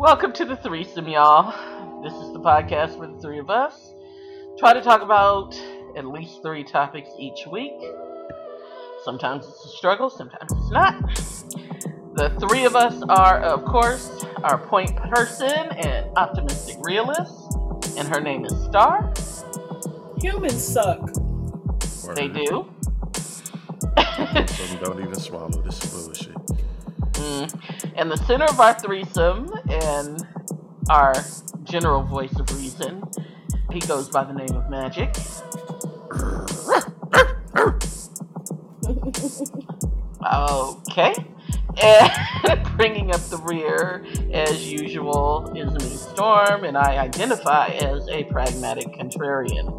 Welcome to the threesome, y'all. This is the podcast where the three of us try to talk about at least three topics each week. Sometimes it's a struggle, sometimes it's not. The three of us are, of course, our point person and optimistic realist, and her name is Star. Humans suck. They do. Some don't even swallow. This is bullshit. Mm. And the center of our threesome and our general voice of reason, he goes by the name of Magic. okay. And bringing up the rear, as usual, is me, Storm, and I identify as a pragmatic contrarian.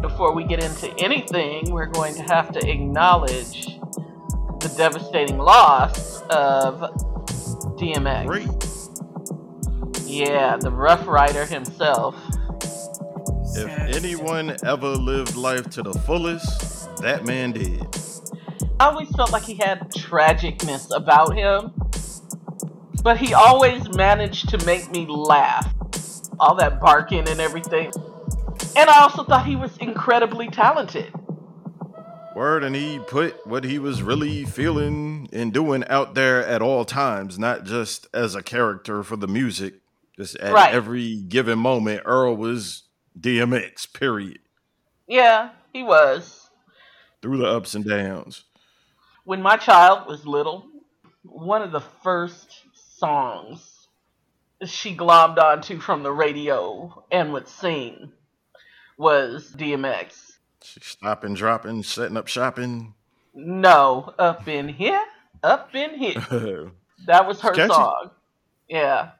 Before we get into anything, we're going to have to acknowledge the devastating loss of DMX. Great. Yeah, the Ruff Ryder himself. If anyone ever lived life to the fullest, that man did. I always felt like he had tragicness about him, but he always managed to make me laugh. All that barking and everything. And I also thought he was incredibly talented. Word, and he put what he was really feeling and doing out there at all times, not just as a character for the music. Just at Right. every given moment, Earl was DMX, period. Yeah, he was. Through the ups and downs. When my child was little, one of the first songs she glommed onto from the radio and would sing was DMX. She stopping, dropping, setting up shopping. No, up in here, up in here. That was her Catchy. song. Yeah,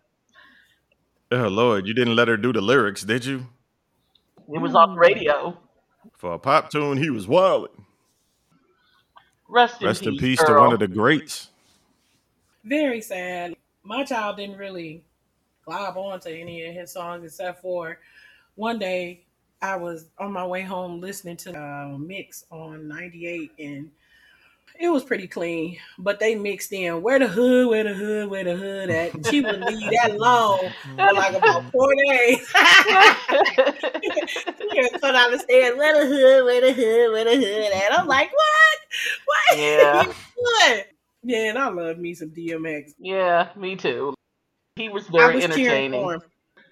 Oh Lord, you didn't let her do the lyrics, did you? it was on the hmm. radio. For a pop tune, he was wild. Rest in Rest peace, in peace to one of the greats. Very sad. My child didn't really glob on to any of his songs except for one day I was on my way home listening to a mix on 98 and it was pretty clean, but they mixed in where the hood, where the hood, where the hood at. She would leave that alone for like about four days. you just don't understand where the hood, where the hood, where the hood at. I'm like, what? What? Yeah. what? Yeah, and I love me some DMX. yeah, me too. He was I very was entertaining.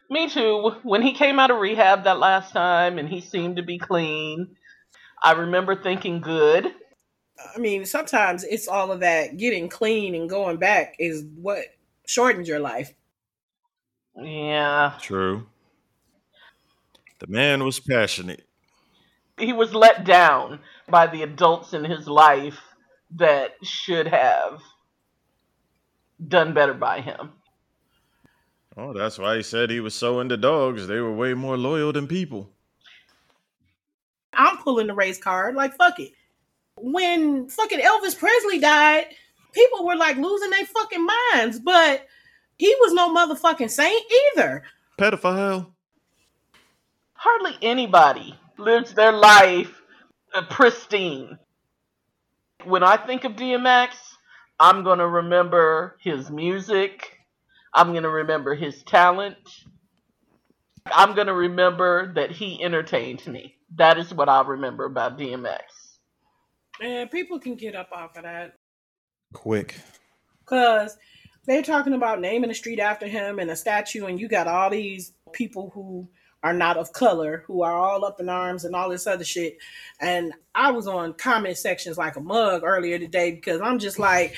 For him. Me too. When he came out of rehab that last time and he seemed to be clean, I remember thinking good. I mean, sometimes it's all of that getting clean and going back is what shortens your life. Yeah. True. The man was passionate. He was let down by the adults in his life that should have done better by him. Oh, that's why he said he was so into dogs. They were way more loyal than people. I'm pulling the race card. Like, fuck it. When fucking Elvis Presley died, people were like losing their fucking minds, but he was no motherfucking saint either. Pedophile. Hardly anybody lives their life uh, pristine. When I think of DMX, I'm going to remember his music. I'm going to remember his talent. I'm going to remember that he entertained me. That is what I'll remember about DMX. Man, people can get up off of that. Quick. Cause they're talking about naming a street after him and a statue, and you got all these people who are not of color who are all up in arms and all this other shit. And I was on comment sections like a mug earlier today because I'm just like,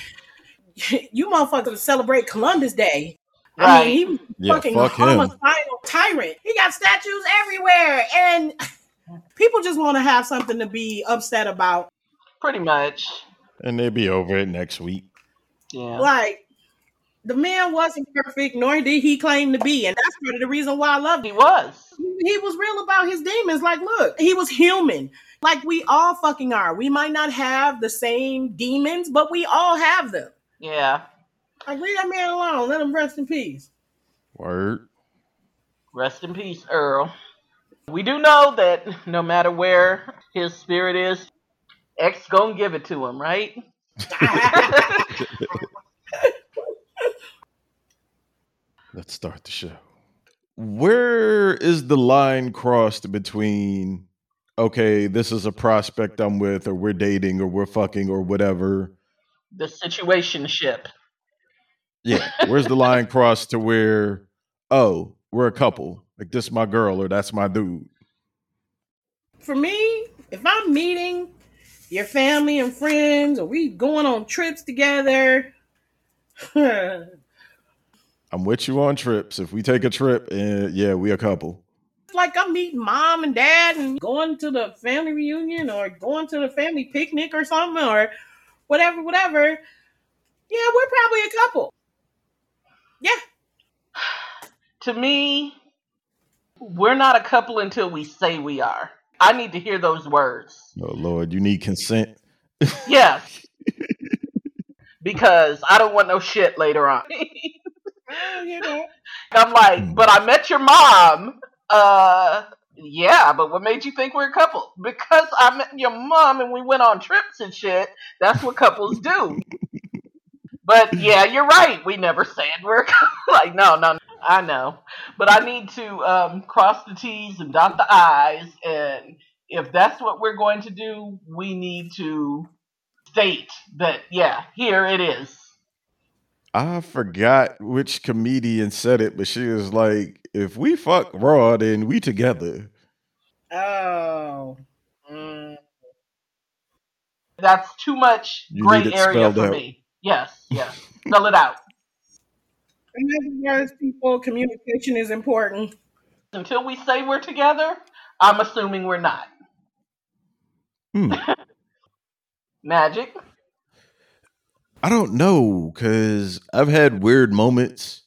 you motherfuckers celebrate Columbus Day. I mean, he was Yeah, fucking fuck him. homicidal tyrant. He got statues everywhere, and people just want to have something to be upset about. Pretty much. And they'll be over it next week. Yeah. Like the man wasn't perfect, nor did he claim to be, and that's part of the reason why I loved He him. was. He was real about his demons. Like, look, he was human, like we all fucking are. We might not have the same demons, but we all have them. Yeah. Like, leave that man alone. Let him rest in peace. Word. Rest in peace, Earl. We do know that no matter where his spirit is, X gonna give it to him, right? Let's start the show. Where is the line crossed between okay, this is a prospect I'm with, or we're dating, or we're fucking, or whatever? The situation ship. Yeah. Where's the line crossed to where, oh, we're a couple? Like this my girl or that's my dude. For me, if I'm meeting your family and friends, or we going on trips together, I'm with you on trips. If we take a trip, and yeah, we a couple. like I'm meeting mom and dad and going to the family reunion or going to the family picnic or something or whatever, whatever. Yeah, we're probably a couple. Yeah. To me, we're not a couple until we say we are. I need to hear those words. Oh Lord, you need consent. Yes. because I don't want no shit later on. You know. I'm like, but I met your mom. Uh, yeah, but what made you think we're a couple? Because I met your mom and we went on trips and shit. That's what couples do. but yeah, you're right. We never said we're like, no, no, I know. But I need to um, cross the T's and dot the I's. And if that's what we're going to do, we need to state that, yeah, here it is. I forgot which comedian said it, but she was like, "If we fuck raw, then we together." Oh. Mm. That's too much You gray it area spelled for out. me. Yes, yes. Spell it out. In other people, communication is important. Until we say we're together, I'm assuming we're not. Hmm. Magic. I don't know because I've had weird moments.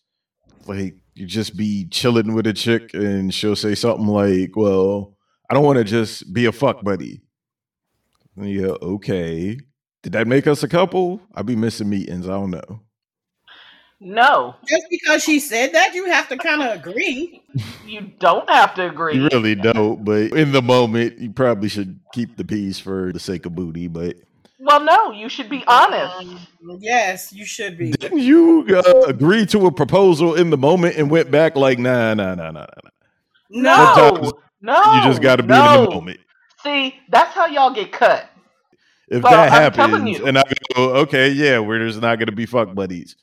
Like you just be chilling with a chick and she'll say something like, "Well, I don't want to just be a fuck buddy." And Yeah, okay. Did that make us a couple? I'd be missing meetings. I don't know. No, Just because she said that, you have to kind of agree. you don't have to agree. You really don't, but in the moment, you probably should keep the peace for the sake of booty. But Well, no, you should be honest. Um, yes, you should be. didn't you uh, agree to a proposal in the moment and went back like, nah, nah, nah, nah, nah? No, Sometimes no. you just got to be no. in the moment. See, that's how y'all get cut. If Well, that I'm happens, and I go, okay, yeah, we're there's not going to be fuck buddies,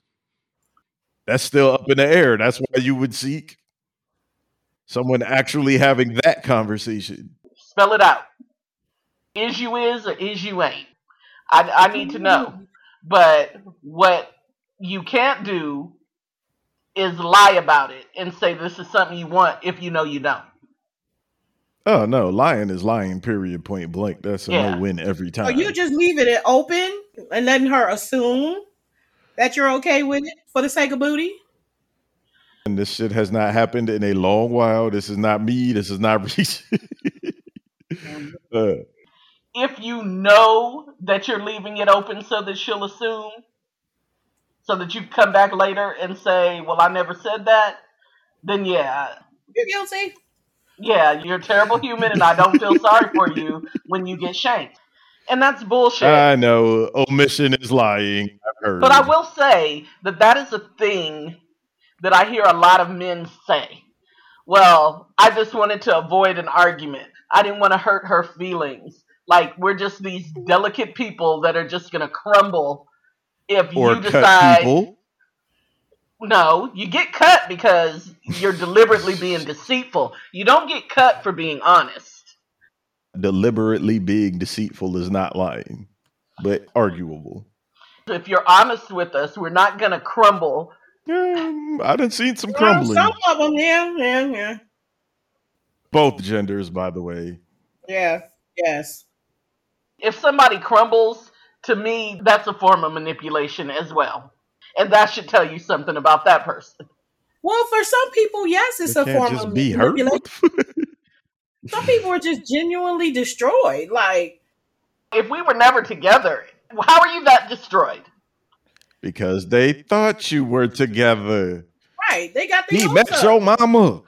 that's still up in the air. That's why you would seek someone actually having that conversation. Spell it out. Is you is or is you ain't. I, I need to know. But what you can't do is lie about it and say this is something you want if you know you don't. Oh no, lying is lying. Period. Point blank. That's a Yeah. no win every So time. you just leaving it open and letting her assume that you're okay with it for the sake of booty? and this shit has not happened in a long while. This is not me. This is not Reese. uh, If you know that you're leaving it open so that she'll assume, so that you come back later and say, Well, I never said that, then yeah, You're guilty. Yeah, you're a terrible human and I don't feel sorry for you when you get shanked. And that's bullshit. I know omission is lying. I've heard. But I will say that that is a thing that I hear a lot of men say. Well, I just wanted to avoid an argument. I didn't want to hurt her feelings. Like we're just these delicate people that are just going to crumble if or you decide people. No, you get cut because you're deliberately being deceitful. You don't get cut for being honest. Deliberately being deceitful is not lying, but arguable. If you're honest with us, we're not going to crumble Yeah, I done seen some Well, crumbling. some of them, yeah, yeah, yeah. Both genders, by the way. Yes, yes. if somebody crumbles, to me, that's a form of manipulation as well. And that should tell you something about that person. Well, for some people, yes, it's They a form just of be hurt. manipulation. Some people are just genuinely destroyed. Like, If we were never together, how are you that destroyed? because they thought you were together. right, they got their He met stuff. your mama.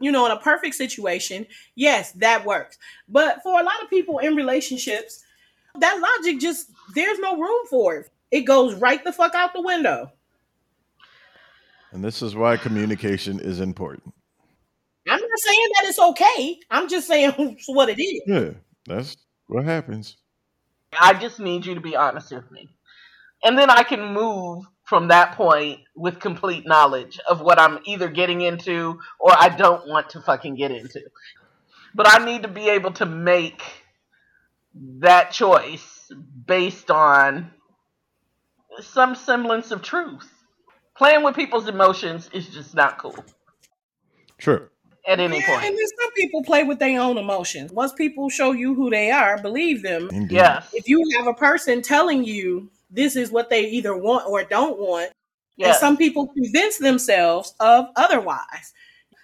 you know, in a perfect situation, yes, that works. But for a lot of people in relationships, that logic just there's no room for it. It goes right the fuck out the window. And this is why communication is important. I'm not saying that it's okay. I'm just saying what it is. Yeah, that's what happens. I just need you to be honest with me. And then I can move from that point with complete knowledge of what I'm either getting into or I don't want to fucking get into. But I need to be able to make that choice based on some semblance of truth. Playing with people's emotions is just not cool True. at any Yeah, point. and then some people play with their own emotions. Once people show you who they are, believe them. Indeed. Yes. If you have a person telling you this is what they either want or don't want, and some people convince themselves of otherwise.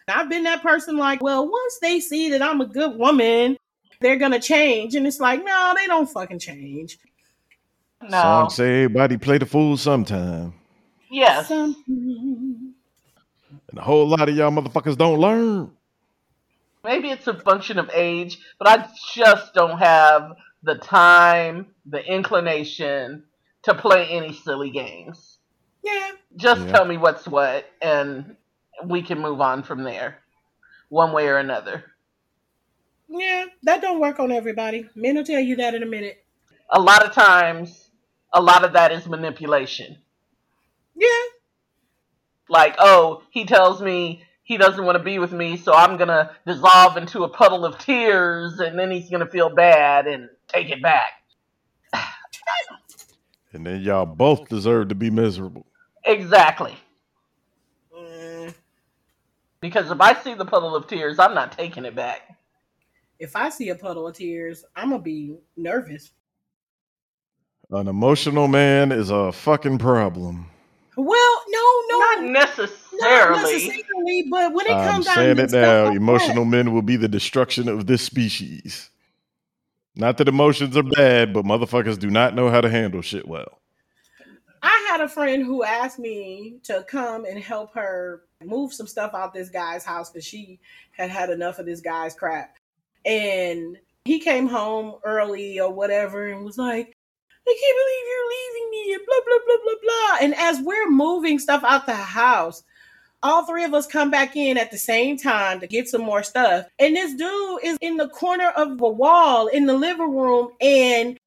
I've been that person like, well, once they see that I'm a good woman, they're gonna change. And it's like, no, they don't fucking change. No. Songs say everybody play the fool sometime. Yes. Something- And a whole lot of y'all motherfuckers don't learn. Maybe it's a function of age, but I just don't have the time, the inclination to play any silly games. Yeah, Just Yeah. tell me what's what, and we can move on from there, one way or another. yeah, that don't work on everybody. Men will tell you that in a minute. A lot of times, a lot of that is manipulation. Yeah, Like, oh, he tells me he doesn't want to be with me, so I'm gonna dissolve into a puddle of tears, and then he's gonna feel bad and take it back. And then y'all both deserve to be miserable. Exactly. Mm, Because if I see the puddle of tears, I'm not taking it back. if I see a puddle of tears, I'm gonna be nervous. An emotional man is a fucking problem. Well, no, no, Not not necessarily. necessarily, but when it I'm comes down saying to it stuff now. like Emotional that, men will be the destruction of this species. Not that emotions are bad, but motherfuckers do not know how to handle shit well. I had a friend who asked me to come and help her move some stuff out this guy's house because she had had enough of this guy's crap. And he came home early or whatever and was like, I can't believe you're leaving me and blah, blah, blah, blah, blah. And as we're moving stuff out the house, all three of us come back in at the same time to get some more stuff. And this dude is in the corner of the wall in the living room and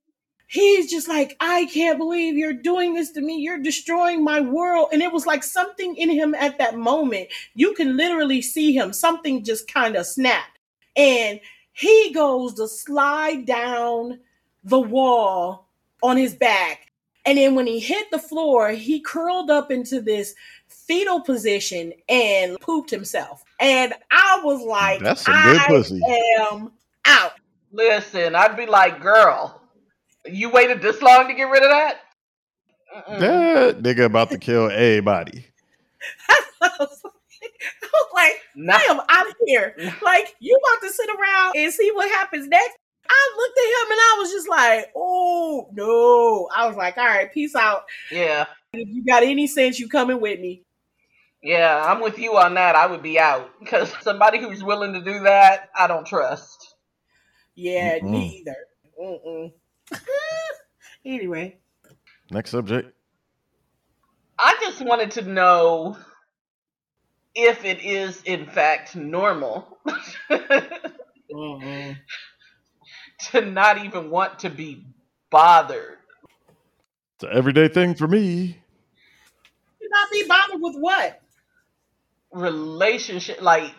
he's just like, I can't believe you're doing this to me. You're destroying my world. And it was like something in him at that moment. You can literally see him. Something just kind of snapped. And he goes to slide down the wall on his back. And then when he hit the floor, he curled up into this fetal position and pooped himself. And I was like, That's a good I pussy. am out. Listen, I'd be like, girl, you waited this long to get rid of that? Mm-mm. That nigga about to kill everybody. I was like, Nah. I am out of here. Like, you about to sit around and see what happens next? I looked at him and I was just like, oh no. I was like, all right, peace out. Yeah, If you got any sense, you coming with me. yeah, I'm with you on that. I would be out because somebody who's willing to do that, I don't trust. Yeah, Mm-mm. me either. Mm-mm. anyway, Next subject. I just wanted to know if it is in fact normal Mm-mm. to not even want to be bothered. It's an everyday thing for me. You not be bothered with what? Relationship, like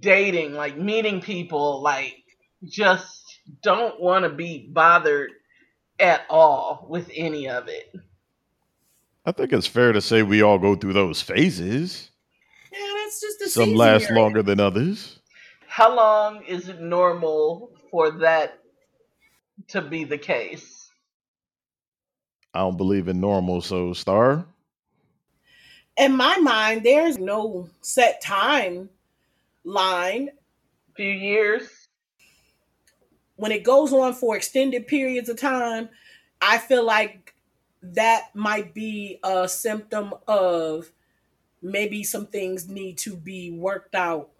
dating, like meeting people, like just don't want to be bothered at all with any of it. I think it's fair to say we all go through those phases. Yeah, that's just the Some last longer than others. How long is it normal for that to be the case? I don't believe in normal, so star. in my mind, there's no set time line. few years? When it goes on for extended periods of time, I feel like that might be a symptom of maybe some things need to be worked out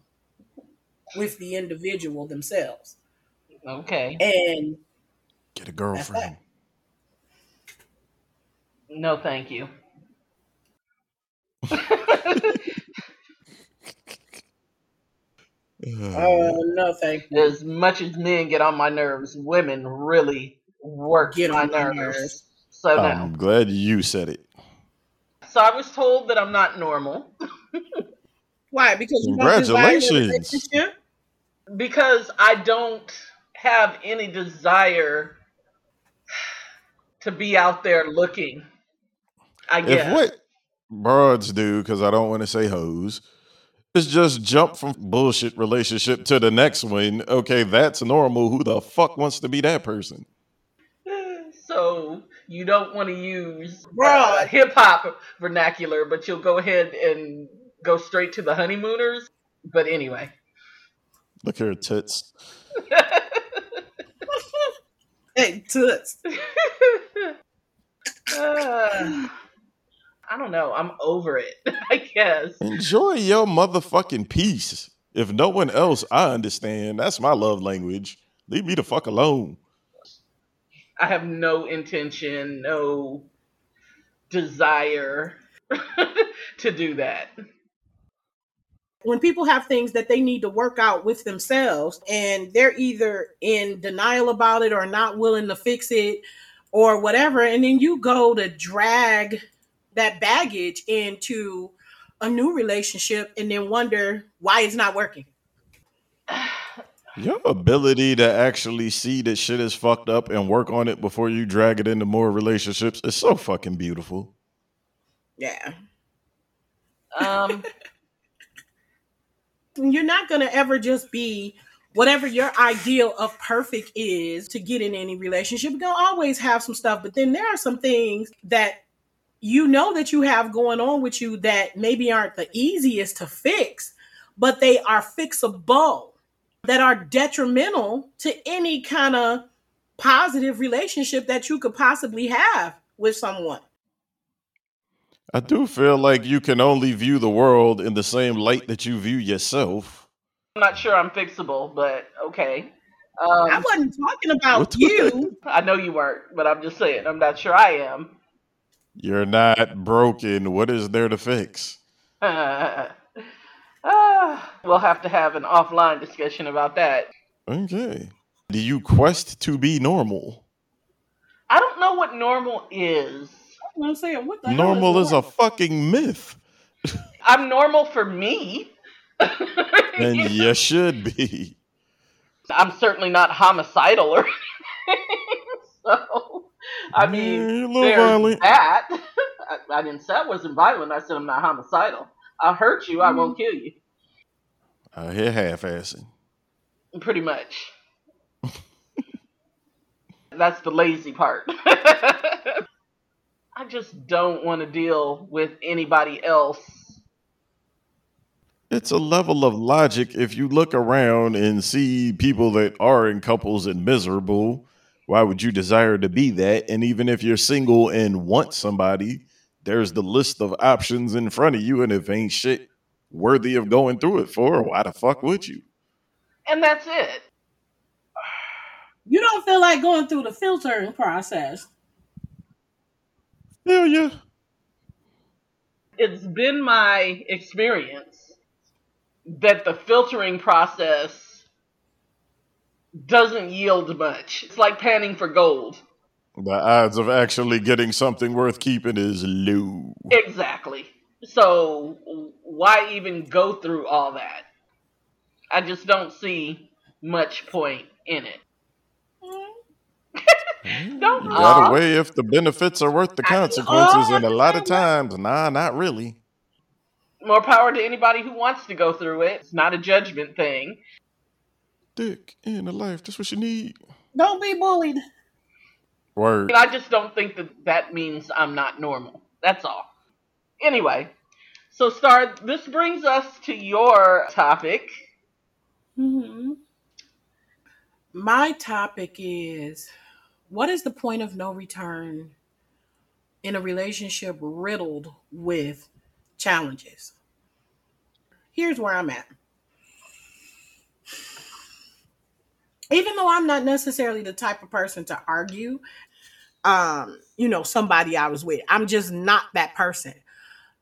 with the individual themselves. Okay. And Get a girlfriend. No, thank you. Oh no, thank you. as much as men get on my nerves, women really work Get my on my nerves. nerves. So oh, now, I'm glad you said it. so I was told that I'm not normal Why? Because you don't desire Congratulations. relationship? because I don't have any desire to be out there looking. I guess. If what broads do, because I don't want to say hoes, is just jump from bullshit relationship to the next one, okay, that's normal. Who the fuck wants to be that person? So you don't want to use uh, Broad. hip hop vernacular, but you'll go ahead and go straight to the honeymooners. But anyway, Look here, tits. Hey, toots. Uh, I don't know. I'm over it. I guess. Enjoy your motherfucking peace. If no one else, I understand. That's my love language. Leave me the fuck alone. I have no intention, no desire to do that. When people have things that they need to work out with themselves and they're either in denial about it or not willing to fix it or whatever and then you go to drag that baggage into a new relationship and then wonder why it's not working Your ability to actually see that shit is fucked up and work on it before you drag it into more relationships is so fucking beautiful. yeah Um, you're not going to ever just be whatever your ideal of perfect is to get in any relationship. You're to always have some stuff, but then there are some things that you know that you have going on with you that maybe aren't the easiest to fix, but they are fixable, that are detrimental to any kind of positive relationship that you could possibly have with someone. I do feel like you can only view the world in the same light that you view yourself. I'm not sure I'm fixable, but okay. I Um, wasn't talking about you. I know you weren't, but I'm just saying. I'm not sure I am. You're not broken. What is there to fix? Ah, we'll have to have an offline discussion about that. Okay. Do you quest to be normal? I don't know what normal is. I'm saying, what the hell Normal is a fucking myth. I'm normal for me. And you should be. I'm certainly not homicidal or anything. so, I mean, you're a little there's violent. that. I, I didn't say I wasn't violent. I said I'm not homicidal. I'll hurt you. I won't kill you. I hear half assing. Pretty much. That's the lazy part. I just don't want to deal with anybody else. It's a level of logic if you look around and see people that are in couples and miserable. Why would you desire to be that? And even if you're single and want somebody, there's the list of options in front of you. And if ain't shit worthy of going through it for, why the fuck would you? And that's it. You don't feel like going through the filtering process. Hell yeah. It's been my experience that the filtering process doesn't yield much. It's like panning for gold. The odds of actually getting something worth keeping is low. Exactly. So why even go through all that? I just don't see much point in it. Don't You gotta weigh if the benefits are worth the consequences, and a lot of times, nah, not really. More power to anybody who wants to go through it. It's not a judgment thing. Dick in the life, that's what you need. Don't be bullied. Word. I just don't think that that means I'm not normal. That's all. Anyway, so Star, this brings us to your topic. hmm My topic is what is the point of no return in a relationship riddled with challenges? Here's where I'm at. Even though I'm not necessarily the type of person to argue, um, you know, somebody I was with. I'm just not that person.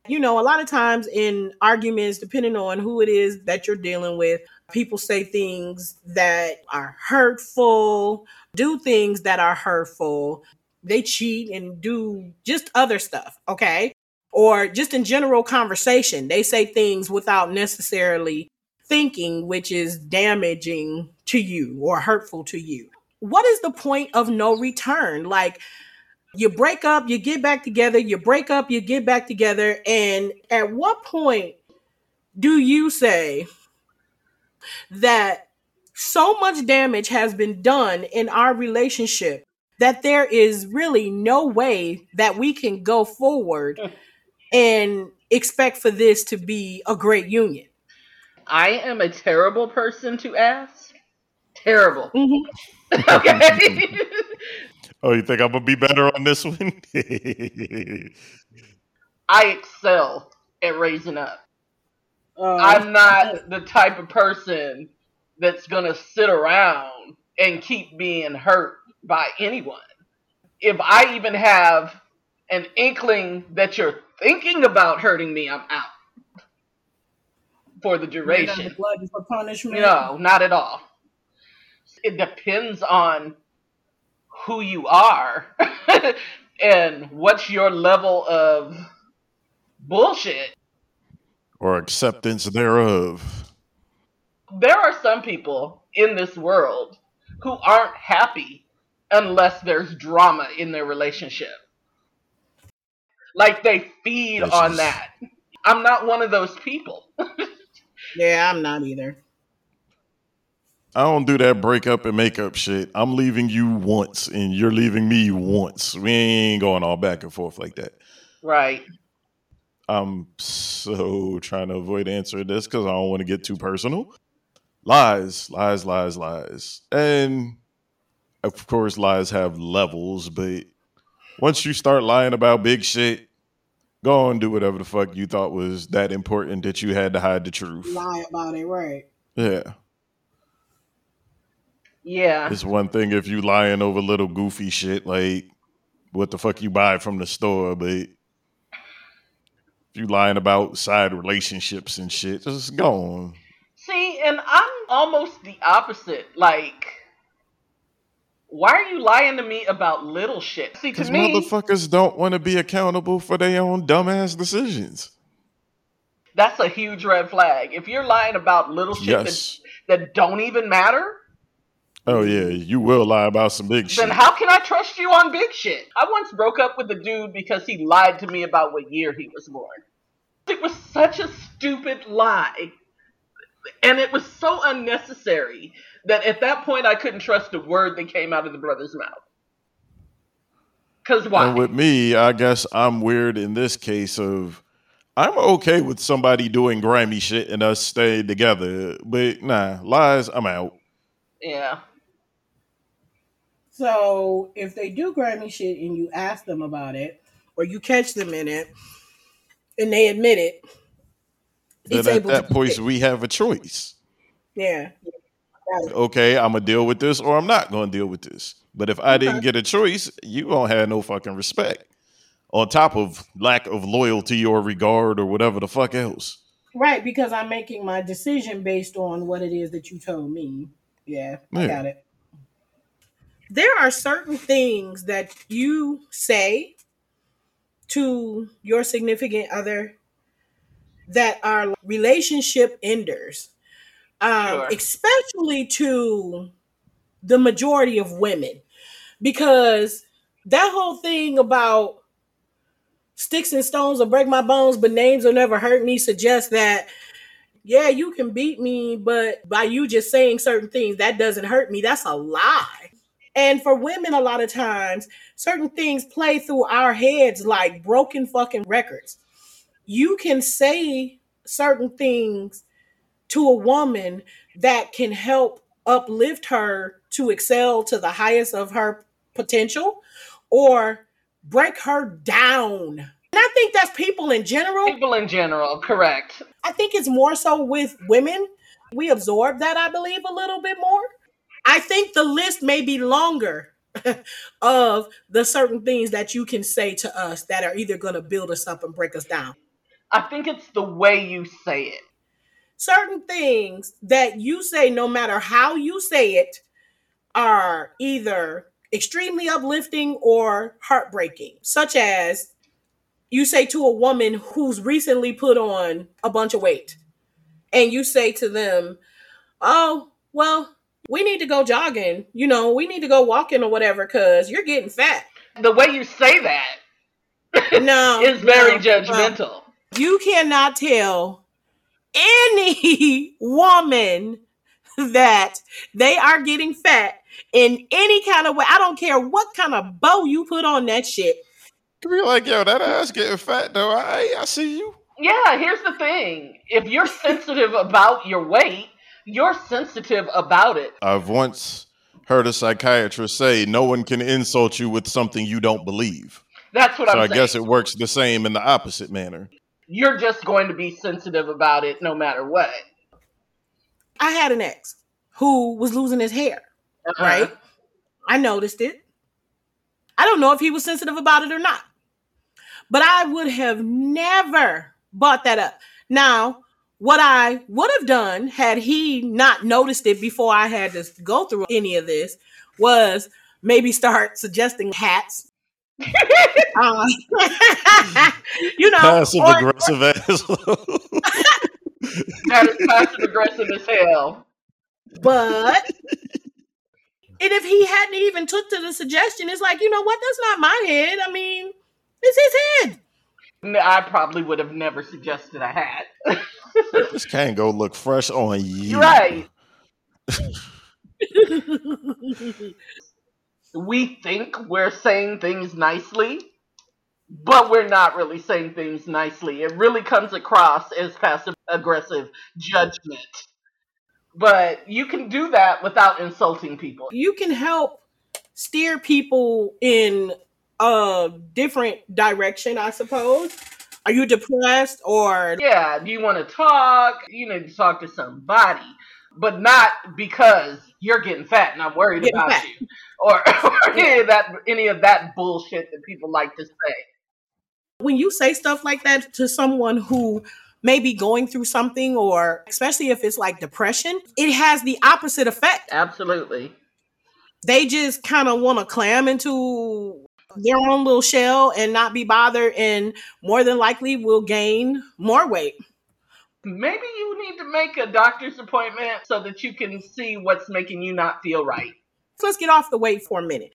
You know, a lot of times in arguments, depending on who it is that you're dealing with, people say things that are hurtful, do things that are hurtful. They cheat and do just other stuff, okay? Or just in general conversation, they say things without necessarily thinking, which is damaging to you or hurtful to you. What is the point of no return? Like, you break up, you get back together, you break up, you get back together. And at what point do you say that so much damage has been done in our relationship that there is really no way that we can go forward and expect for this to be a great union? I am a terrible person to ask. Terrible. Mm-hmm. okay. Oh, you think I'm gonna be better on this one? I excel at raising up. Uh, I'm not the type of person that's gonna sit around and keep being hurt by anyone. If I even have an inkling that you're thinking about hurting me, I'm out for the duration. blood for punishment. No, not at all. It depends on who you are and what's your level of bullshit. Or acceptance thereof. There are some people in this world who aren't happy unless there's drama in their relationship. Like they feed That's on just- that. I'm not one of those people. Yeah, I'm not either. I don't do that breakup and makeup shit. I'm leaving you once and you're leaving me once. We ain't going all back and forth like that. right. I'm so trying to avoid answering this because I don't want to get too personal. Lies, lies, lies, lies. And of course, lies have levels, but once you start lying about big shit, go and do whatever the fuck you thought was that important that you had to hide the truth. Lie about it, right? Yeah. Yeah. It's one thing if you lying over little goofy shit like what the fuck you buy from the store, but if you lying about side relationships and shit, just go on. See, and I'm almost the opposite. Like, why are you lying to me about little shit? See, to me, motherfuckers don't want to be accountable for their own dumbass decisions. that's a huge red flag. If you're lying about little shit Yes. that, that don't even matter, Oh yeah, you will lie about some big shit. then how can I trust you on big shit? I once broke up with a dude because he lied to me about what year he was born. It was such a stupid lie. And it was so unnecessary that at that point I couldn't trust a word that came out of the brother's mouth. Cause why? And with me, I guess I'm weird in this case of I'm okay with somebody doing grimy shit and us staying together, but nah, lies, I'm out. yeah. So if they do grimy shit and you ask them about it, or you catch them in it, and they admit it, Then it's at that point, we have a choice. yeah. Okay, I'm gonna deal with this, or I'm not gonna deal with this. But if I didn't get a choice, you don't have no fucking respect. On top of lack of loyalty or regard or whatever the fuck else. Right, because I'm making my decision based on what it is that you told me. Yeah, I Yeah. got it. There are certain things that you say to your significant other that are relationship enders, um, Sure. especially to the majority of women, because that whole thing about sticks and stones will break my bones, but names will never hurt me suggests that yeah, you can beat me, but by you just saying certain things, that doesn't hurt me. That's a lie. And for women, a lot of times, certain things play through our heads like broken fucking records. You can say certain things to a woman that can help uplift her to excel to the highest of her potential or break her down. And I think that's people in general. People in general, correct. I think it's more so with women. We absorb that, I believe, a little bit more. I think the list may be longer of the certain things that you can say to us that are either going to build us up and break us down. I think it's the way you say it. Certain things that you say, no matter how you say it, are either extremely uplifting or heartbreaking, such as you say to a woman who's recently put on a bunch of weight, and you say to them, Oh, well, we need to go jogging. You know, we need to go walking or whatever because you're getting fat. The way you say that No, is very no, judgmental. no. You cannot tell any woman that they are getting fat in any kind of way. I don't care what kind of bow you put on that shit. Could be like, yo, that ass getting fat though. I I see you. Yeah, here's the thing. If you're sensitive about your weight, you're sensitive about it. I've once heard a psychiatrist say no one can insult you with something you don't believe. That's what So I'm So I saying. guess it works the same in the opposite manner. You're just going to be sensitive about it no matter what. I had an ex who was losing his hair, Uh-huh. right? I noticed it. I don't know if he was sensitive about it or not, but I would have never brought that up. Now, what I would have done had he not noticed it before I had to go through any of this was maybe start suggesting hats. Uh, you know, Passive or- aggressive asshole. That is passive aggressive as hell. But and if he hadn't even took to the suggestion, it's like, you know what? That's not my head. I mean, it's his head. N- I probably would have never suggested a hat. this can't go look fresh on you. Right. We think we're saying things nicely, but we're not really saying things nicely. It really comes across as passive aggressive judgment. But you can do that without insulting people. you can help steer people in a different direction, I suppose. Are you depressed or Yeah, do you want to talk? You need to talk to somebody, but not because you're getting fat and I'm worried Getting about fat. you, or, or any of that any of that bullshit that people like to say. when you say stuff like that to someone who may be going through something or especially if it's like depression, it has the opposite effect. Absolutely. they just kind of want to clam into their own little shell and not be bothered and more than likely will gain more weight Maybe you need to make a doctor's appointment so that you can see what's making you not feel right. so let's get off the weight for a minute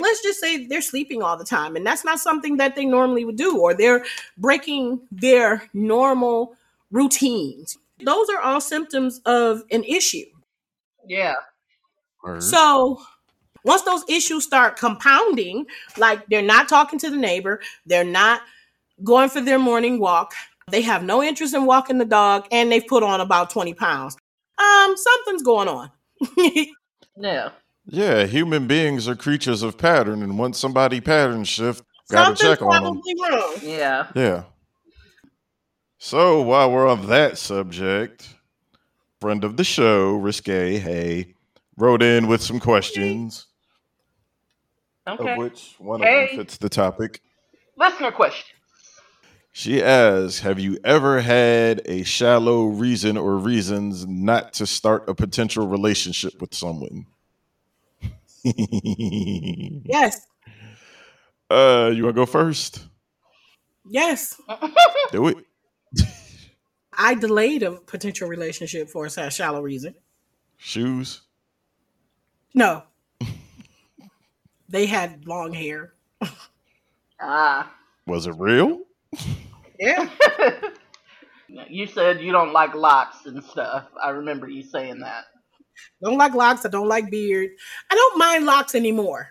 let's just say they're sleeping all the time and that's not something that they normally would do or they're breaking their normal routines those are all symptoms of an issue Yeah. So once those issues start compounding, like they're not talking to the neighbor, they're not going for their morning walk, they have no interest in walking the dog, and they've put on about 20 pounds. Um, something's going on. Yeah. yeah, human beings are creatures of pattern, and once somebody pattern shift, gotta something's check on them. probably wrong. Yeah. Yeah. So while we're on that subject, friend of the show, Risque, hey, wrote in with some questions, Okay. of which one of them fits the topic. Listener question. She asks, "Have you ever had a shallow reason or reasons not to start a potential relationship with someone?" Yes, uh, you want to go first? yes. Do it. I delayed a potential relationship for a shallow reason. Shoes. No. They had long hair. Ah. Was it real? Yeah. you said you don't like locks and stuff. I remember you saying that. Don't like locks. I don't like beard. I don't mind locks anymore.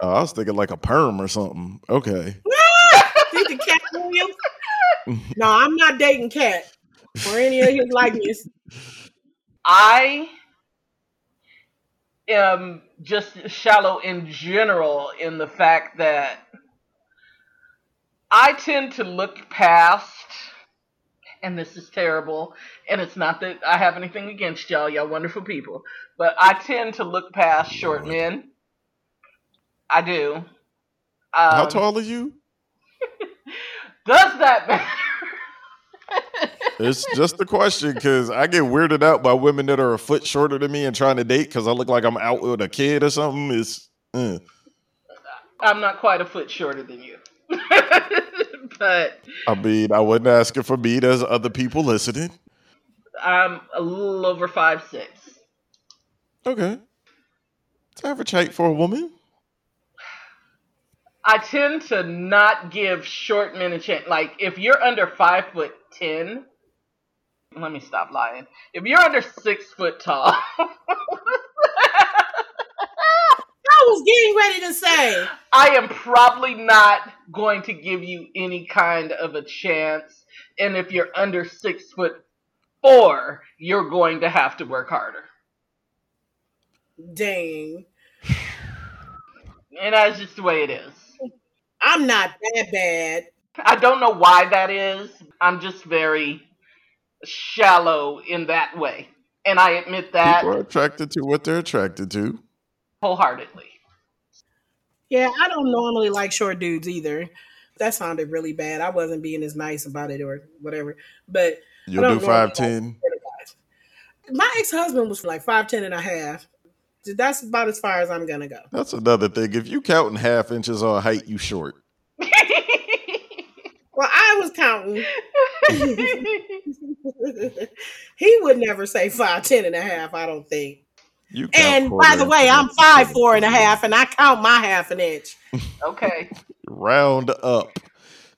Oh, I was thinking like a perm or something. Okay. Think the Cat No, I'm not dating Cat or any of his likeness. I am just shallow in general in the fact that I tend to look past, and this is terrible, and it's not that I have anything against y'all, y'all wonderful people, but I tend to look past short men. I do. Um, How tall are you? Does that matter? It's just a question because I get weirded out by women that are a foot shorter than me and trying to date because I look like I'm out with a kid or something. It's uh. I'm not quite a foot shorter than you. but I mean, I wasn't asking for me. There's other people listening. I'm a little over five six. Okay, it's average height for a woman. I tend to not give short men a chance. Like if you're under five foot ten, let me stop lying. If you're under six foot tall, I was getting ready to say. I am probably not going to give you any kind of a chance. And if you're under six foot four, you're going to have to work harder. Dang. And that's just the way it is. I'm not that bad. I don't know why that is. I'm just very shallow in that way. And I admit that People are attracted to what they're attracted to. wholeheartedly. Yeah, I don't normally like short dudes either. That sounded really bad. I wasn't being as nice about it or whatever. But You'll don't do normally five ten. my ex-husband was like 5'10 and a half. That's about as far as I'm gonna go. That's another thing. If you counting half inches on height, you short. Well, I was counting. he would never say 5'10 and a half, I don't think. You And by the way, I'm five four and a half, and a percent. half, and I count my half an inch. okay. Round up.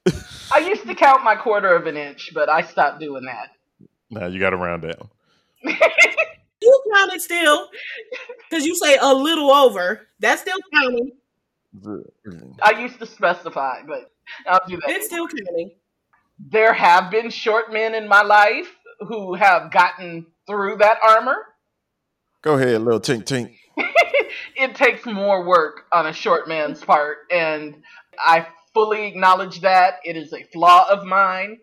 I used to count my quarter of an inch, but I stopped doing that. Now you got to round down. You count it still, because you say a little over. That's still counting. I used to specify, but I'll do that. It's still counting. There have been short men in my life who have gotten through that armor. Go ahead, little tink tink. it takes more work on a short man's part, and I fully acknowledge that. It is a flaw of mine,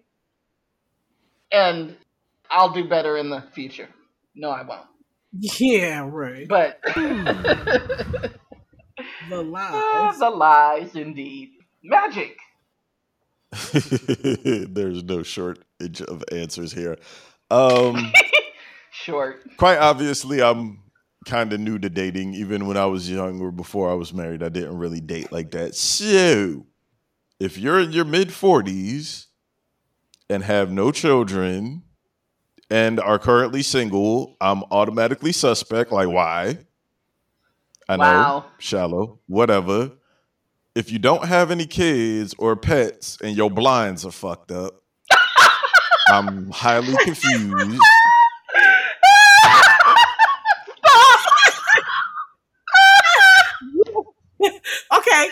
and I'll do better in the future. No, I won't. Yeah, right. But The Ah, lies. the lies, indeed. Magic. There's no shortage of answers here. Um, Short. quite obviously, I'm kind of new to dating. Even when I was younger, before I was married, I didn't really date like that. So, if you're in your mid 40s and have no children and are currently single, I'm automatically suspect. Like, why? I know, Wow. shallow, whatever. If you don't have any kids or pets and your blinds are fucked up, I'm highly confused. Okay,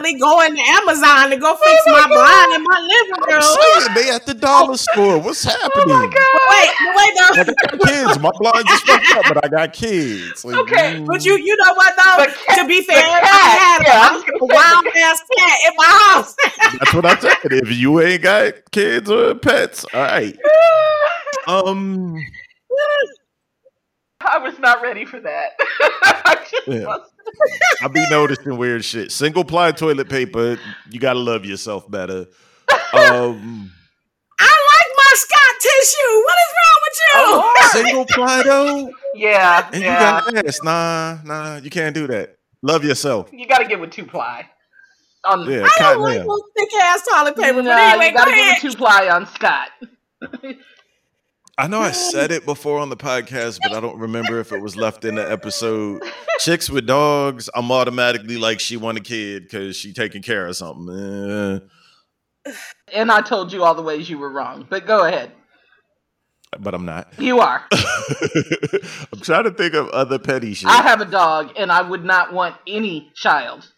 currently going to Amazon to go fix my blind in my living I'm room. saying they at the dollar store. What's happening? Oh my god. Wait, wait, I no. got kids. My blinds is fucked up, but I got kids. Like, Okay, mm, But you, you know what though? Cat- to be fair, cat, I had yeah, I a- was a wild ass cat in my house. that's what I said. If you ain't got kids or pets, all right. Um, I was not ready for that. I just Yeah. was- I be noticing weird shit. Single ply toilet paper. You gotta love yourself better. Um, I like my Scott tissue. What is wrong with you? Oh, single ply though, yeah, and yeah. you got ass. Nah, nah, you can't do that. Love yourself. You gotta get with two ply. On, Yeah, I don't cotton like in. thick ass toilet paper. Nah, but anyway, you gotta ahead. get with two ply on Scott. I know I said it before on the podcast, but I don't remember if it was left in the episode. Chicks with dogs, I'm automatically like she want a kid because she taking care of something. Eh, And I told you all the ways you were wrong, but go ahead. but I'm not. You are. I'm trying to think of other petty shit. I have a dog, and I would not want any child.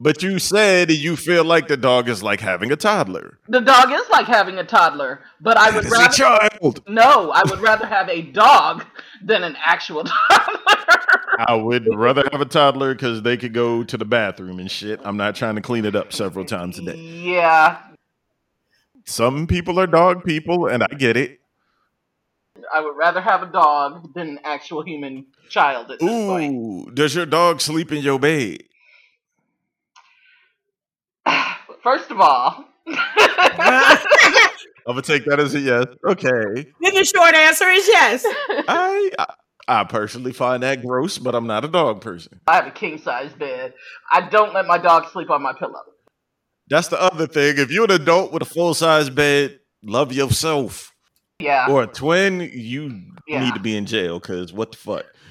But you said you feel like the dog is like having a toddler. The dog is like having a toddler, but I That would rather child. no. I would rather have a dog than an actual toddler. I would rather have a toddler because they could go to the bathroom and shit. I'm not trying to clean it up several times a day. Yeah, Some people are dog people, and I get it. I would rather have a dog than an actual human child at this point. Ooh, does your dog sleep in your bed? First of all, I'm gonna take that as a yes. Okay. the short answer is yes. I, I I personally find that gross, but I'm not a dog person. I have a king size bed. I don't let my dog sleep on my pillow. That's the other thing. If you're an adult with a full size bed, love yourself. Yeah. Or a twin, you Yeah. need to be in jail because what the fuck?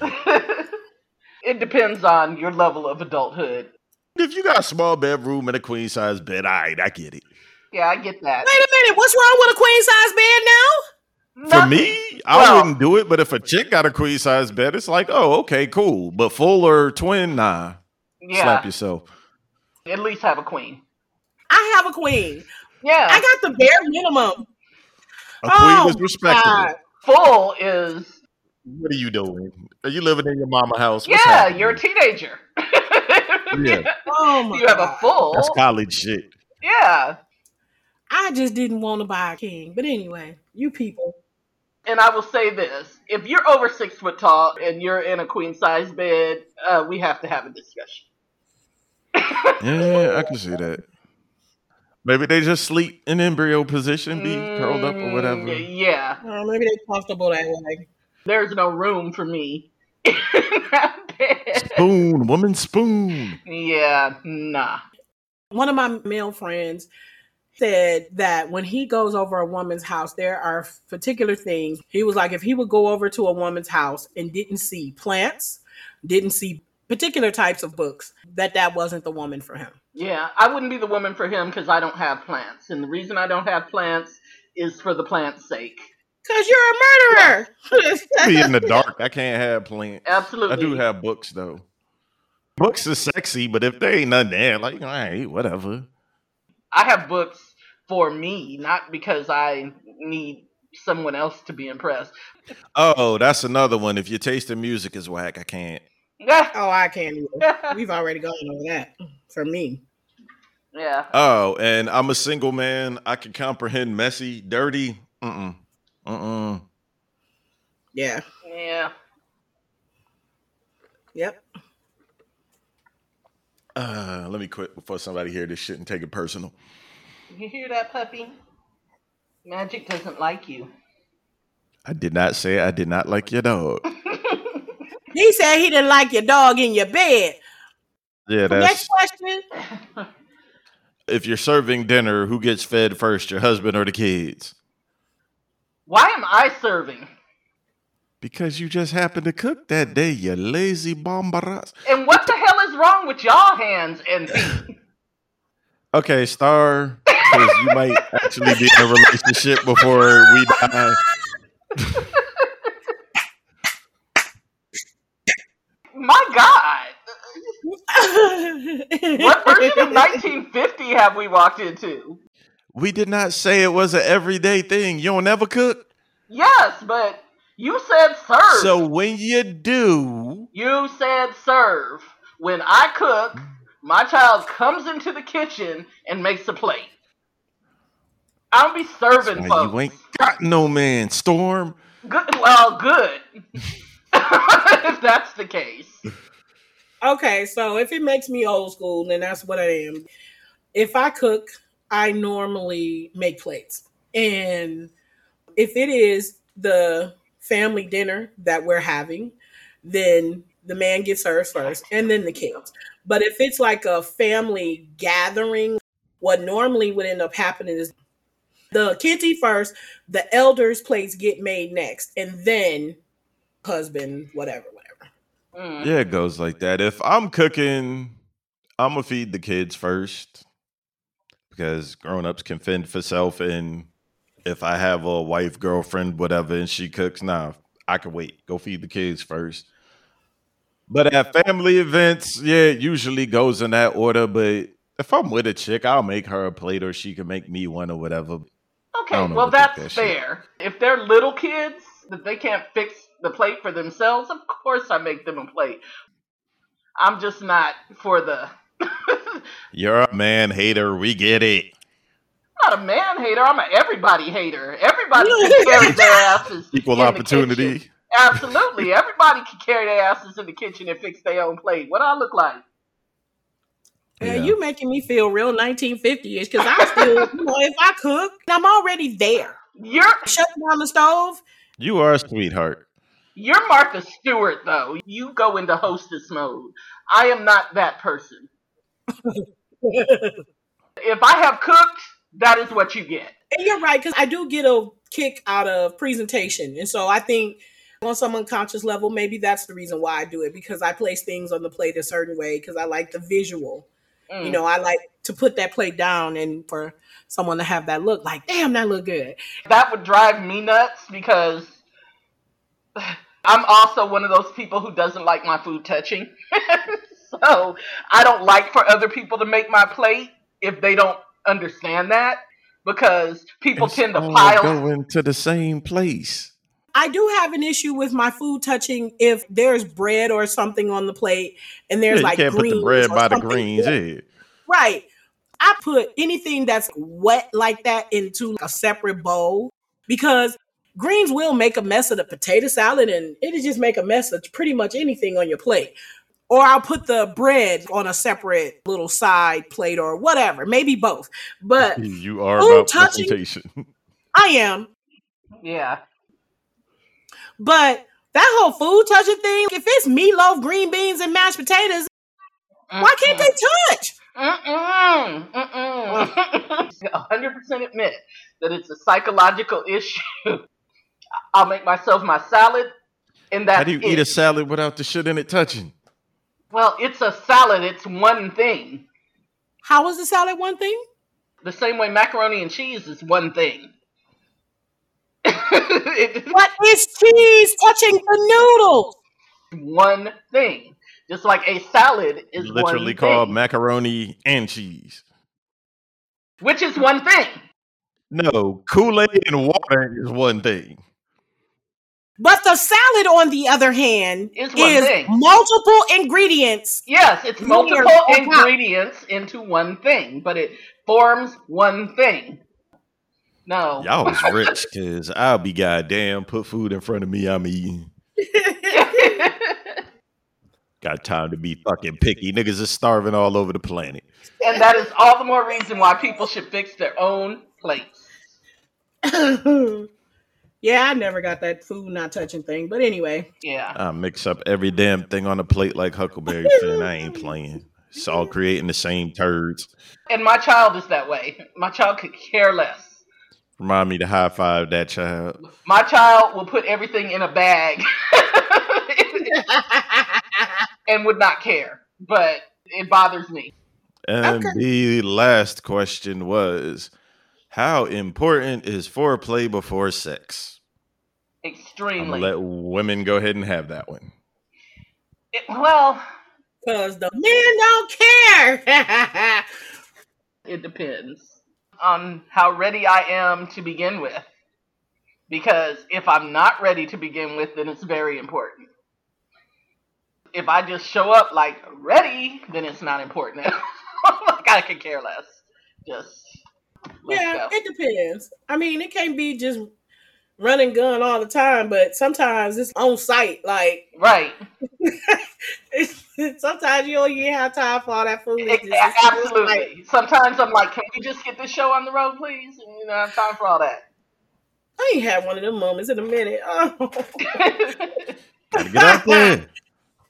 it depends on your level of adulthood. If you got a small bedroom and a queen size bed, all right, I get it. Yeah, I get that. Wait a minute, what's wrong with a queen size bed now? For me, I Well- wouldn't do it. But if a chick got a queen size bed, it's like, oh, okay, cool. But full or twin, nah. Yeah. Slap yourself. At least have a queen. I have a queen. Yeah. I got the bare minimum. A queen Oh, is respectable. God. Full is What are you doing? Are you living in your mama house? What's yeah, happening? you're a teenager. Yeah. Oh my you have a full. That's college shit. Yeah. I just didn't want to buy a king. But anyway, you people. And I will say this: if you're over six foot tall and you're in a queen size bed, uh, we have to have a discussion. Yeah, I can see that. Maybe they just sleep in embryo position, be curled up or whatever. Mm, Yeah, Oh, maybe they're comfortable that way. there's no room for me in that bed. Spoon, woman, spoon. Yeah, nah. One of my male friends said that when he goes over a woman's house, there are particular things. He was like, if he would go over to a woman's house and didn't see plants, didn't see particular types of books, that that wasn't the woman for him. Yeah, I wouldn't be the woman for him because I don't have plants, and the reason I don't have plants is for the plant's sake. Cause you're a murderer. Be in the dark. I can't have plants. Absolutely. I do have books though. Books is sexy, but if there ain't nothing there, like, all right, whatever. I have books for me, not because I need someone else to be impressed. Oh, that's another one. If your taste in music is whack, I can't. Oh, I can't either. We've already gone over that for me. yeah. Oh, and I'm a single man. I can comprehend messy, dirty. Mm-mm. Mm-mm. Yeah. yeah. Yep. Uh, let me quit before somebody hear this shit and take it personal. You hear that, puppy? Magic doesn't like you. I did not say I did not like your dog. He said he didn't like your dog in your bed. Yeah, Next question. if you're serving dinner, who gets fed first, your husband or the kids? Why am I serving? Because you just happened to cook that day, you lazy bombaras. And what the hell is wrong with y'all hands and feet? Okay, Star, because you might actually be in a relationship before we die. My God. What version of 1950 have we walked into? We did not say it was an everyday thing. You don't ever cook. Yes, but you said serve. So when you do, you said serve. When I cook, my child comes into the kitchen and makes a plate. I'll be serving why folks. you ain't got no man, Storm. Good. Well, good. if that's the case. okay, so if it makes me old school, then that's what I am. If I cook, I normally make plates. And if it is the family dinner that we're having, then the man gets hers first and then the kids. But if it's like a family gathering, what normally would end up happening is the kids eat first, the elders' plates get made next, and then husband, whatever, whatever. Mm. Yeah, it goes like that. If I'm cooking, I'm gonna feed the kids first because grown-ups can fend for self. And if I have a wife, girlfriend, whatever, and she cooks, nah, I can wait. Go feed the kids first. But at family events, yeah, it usually goes in that order. But if I'm with a chick, I'll make her a plate, or she can make me one, or whatever. Okay, well what to think that's that shit. fair. If they're little kids that they can't fix the plate for themselves, of course I make them a plate. I'm just not for the. You're a man hater. We get it. I'm not a man hater. I'm an everybody hater. Everybody can carry their asses. Equal in opportunity. kitchen. Absolutely, everybody can carry their asses in the kitchen and fix their own plate. What I look like? Yeah, Yeah. you making me feel real 1950ish because I'm still, you know, if I cook, I'm already there. You're Shut down the stove. You are a sweetheart. you're Martha Stewart though. You go into hostess mode. I am not that person. If I have cooked, that is what you get. And you're right, because I do get a kick out of presentation. And so I think on some unconscious level, maybe that's the reason why I do it because I place things on the plate a certain way because I like the visual. Mm. You know, I like to put that plate down and for someone to have that look like, damn, that look good. that would drive me nuts because I'm also one of those people who doesn't like my food touching. so I don't like for other people to make my plate if they don't understand that because people It's tend to pile. going to the same place. I do have an issue with my food touching if there's bread or something on the plate and there's Yeah, you like can't put the bread by the greens. Yeah. Right. I put anything that's wet like that into like a separate bowl because greens will make a mess of the potato salad and it'll just make a mess of pretty much anything on your plate. Or I'll put the bread on a separate little side plate or whatever, maybe both. But You are Food about touching- presentation. I am. Yeah. But that whole food touching thing, if it's meatloaf, green beans, and mashed potatoes, why can't they touch? Mm-mm. Mm-mm. 100% admit that it's a psychological issue. I'll make myself my salad, and that. How do you eat a salad without the shit in it touching? Well, it's a salad. It's one thing. How is the salad one thing? The same way macaroni and cheese is one thing. What is cheese touching the noodles? one thing. Just like a salad is Literally one called thing, macaroni and cheese. which is one thing. No, Kool Aid and water is one thing. But the salad, on the other hand, It's is thing. multiple ingredients. Yes, it's multiple on top. ingredients into one thing, but it forms one thing. No. Y'all was rich because I'll be goddamn put food in front of me. I'm eating. Got time to be fucking picky. Niggas is starving all over the planet. and that is all the more reason why people should fix their own plates. yeah, I never got that food not touching thing. But anyway, Yeah. I mix up every damn thing on the plate like Huckleberry Finn. I ain't playing. It's all creating the same turds. And my child is that way. My child could care less. Remind me to high five that child. My child will put everything in a bag and would not care. But it bothers me. And Okay. the last question was How important is foreplay before sex? I'm Extremely. let women go ahead and have that one. It- well, because the men don't care. it depends on how ready I am to begin with. Because if I'm not ready to begin with, then it's very important. If I just show up like ready, then it's not important. like I could care less. Just let's yeah, go. it depends. I mean, it can't be just running gun all the time, but sometimes it's on site. Like Right. sometimes you don't even have time for all that food. Ex- It's just- it's like- Absolutely. Sometimes I'm like, can we just get this show on the road, please? And you know, I have time for all that. I ain't had one of them moments in a minute. Oh. Gotta get out there.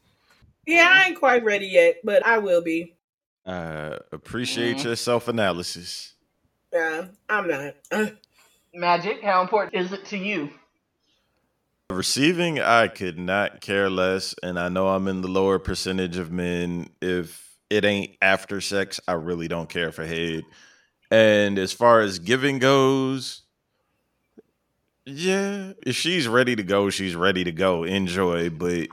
yeah, I ain't quite ready yet, but I will be. Uh, appreciate Mhm. your self analysis. Yeah, I'm not. Uh, Magic, how important is it to you? Receiving, I could not care less, and I know I'm in the lower percentage of men. If it ain't after sex, I really don't care for head. And as far as giving goes, yeah, if she's ready to go, she's ready to go. Enjoy, but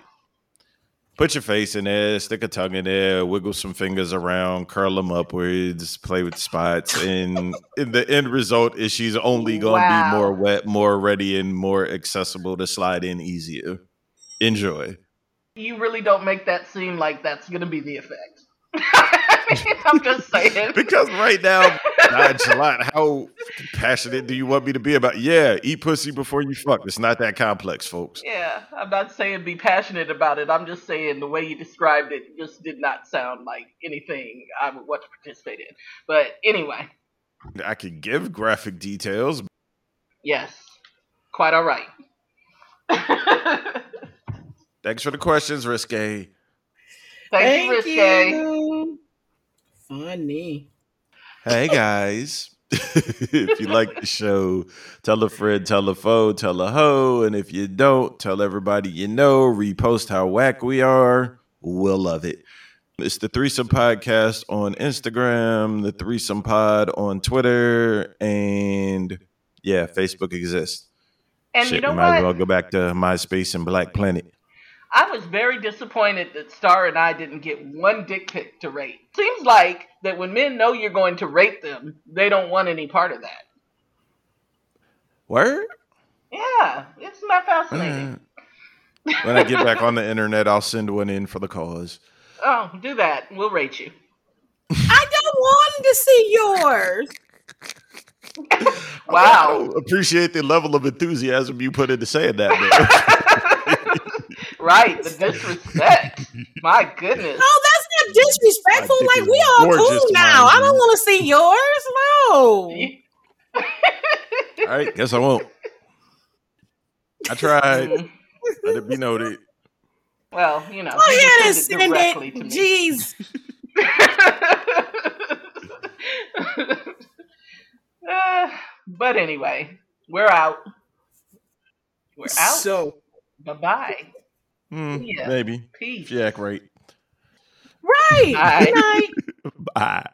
put your face in there, stick a tongue in there, wiggle some fingers around, curl them upwards, play with spots, and in the end result is she's only gonna Wow. be more wet, more ready, and more accessible to slide in easier. Enjoy. You really don't make that seem like that's going to be the effect. I'm just saying. because right now, nonchalant, how passionate do you want me to be about? Yeah, eat pussy before you fuck. It's not that complex, folks. Yeah, I'm not saying be passionate about it. I'm just saying the way you described it just did not sound like anything I would want to participate in. But anyway, I could give graphic details. yes, quite all right. Thanks for the questions, Risque. Thank, you, Risque. you. Funny. Hey guys. if you like the show, tell a friend, tell a foe, tell a hoe. And if you don't, tell everybody you know, repost how whack we are. We'll love it. It's the Threesome Podcast on Instagram, the Threesome Pod on Twitter, and yeah, Facebook exists. And Shit, you know we might what? as well go back to MySpace and Black Planet. I was very disappointed that Star and I didn't get one dick pic to rate. Seems like that when men know you're going to rate them, they don't want any part of that. Word? Yeah, isn't fascinating? Uh, when I get back on the internet, I'll send one in for the cause. Oh, do that. We'll rate you. I don't want to see yours. Wow. don't appreciate the level of enthusiasm you put into saying that. right, the disrespect. My goodness. No, that's not disrespectful. Like we all cool now. mind I don't want to see yours. No. All right, guess I won't. I tried. Mm, Let it be noted. well, you know. Oh you yeah, to send send it. to. Jeez. Uh, but anyway, we're out. We're out. So bye bye. Hmm, Yeah. Maybe. Peace. If you act right. right. Bye. Good night. Bye.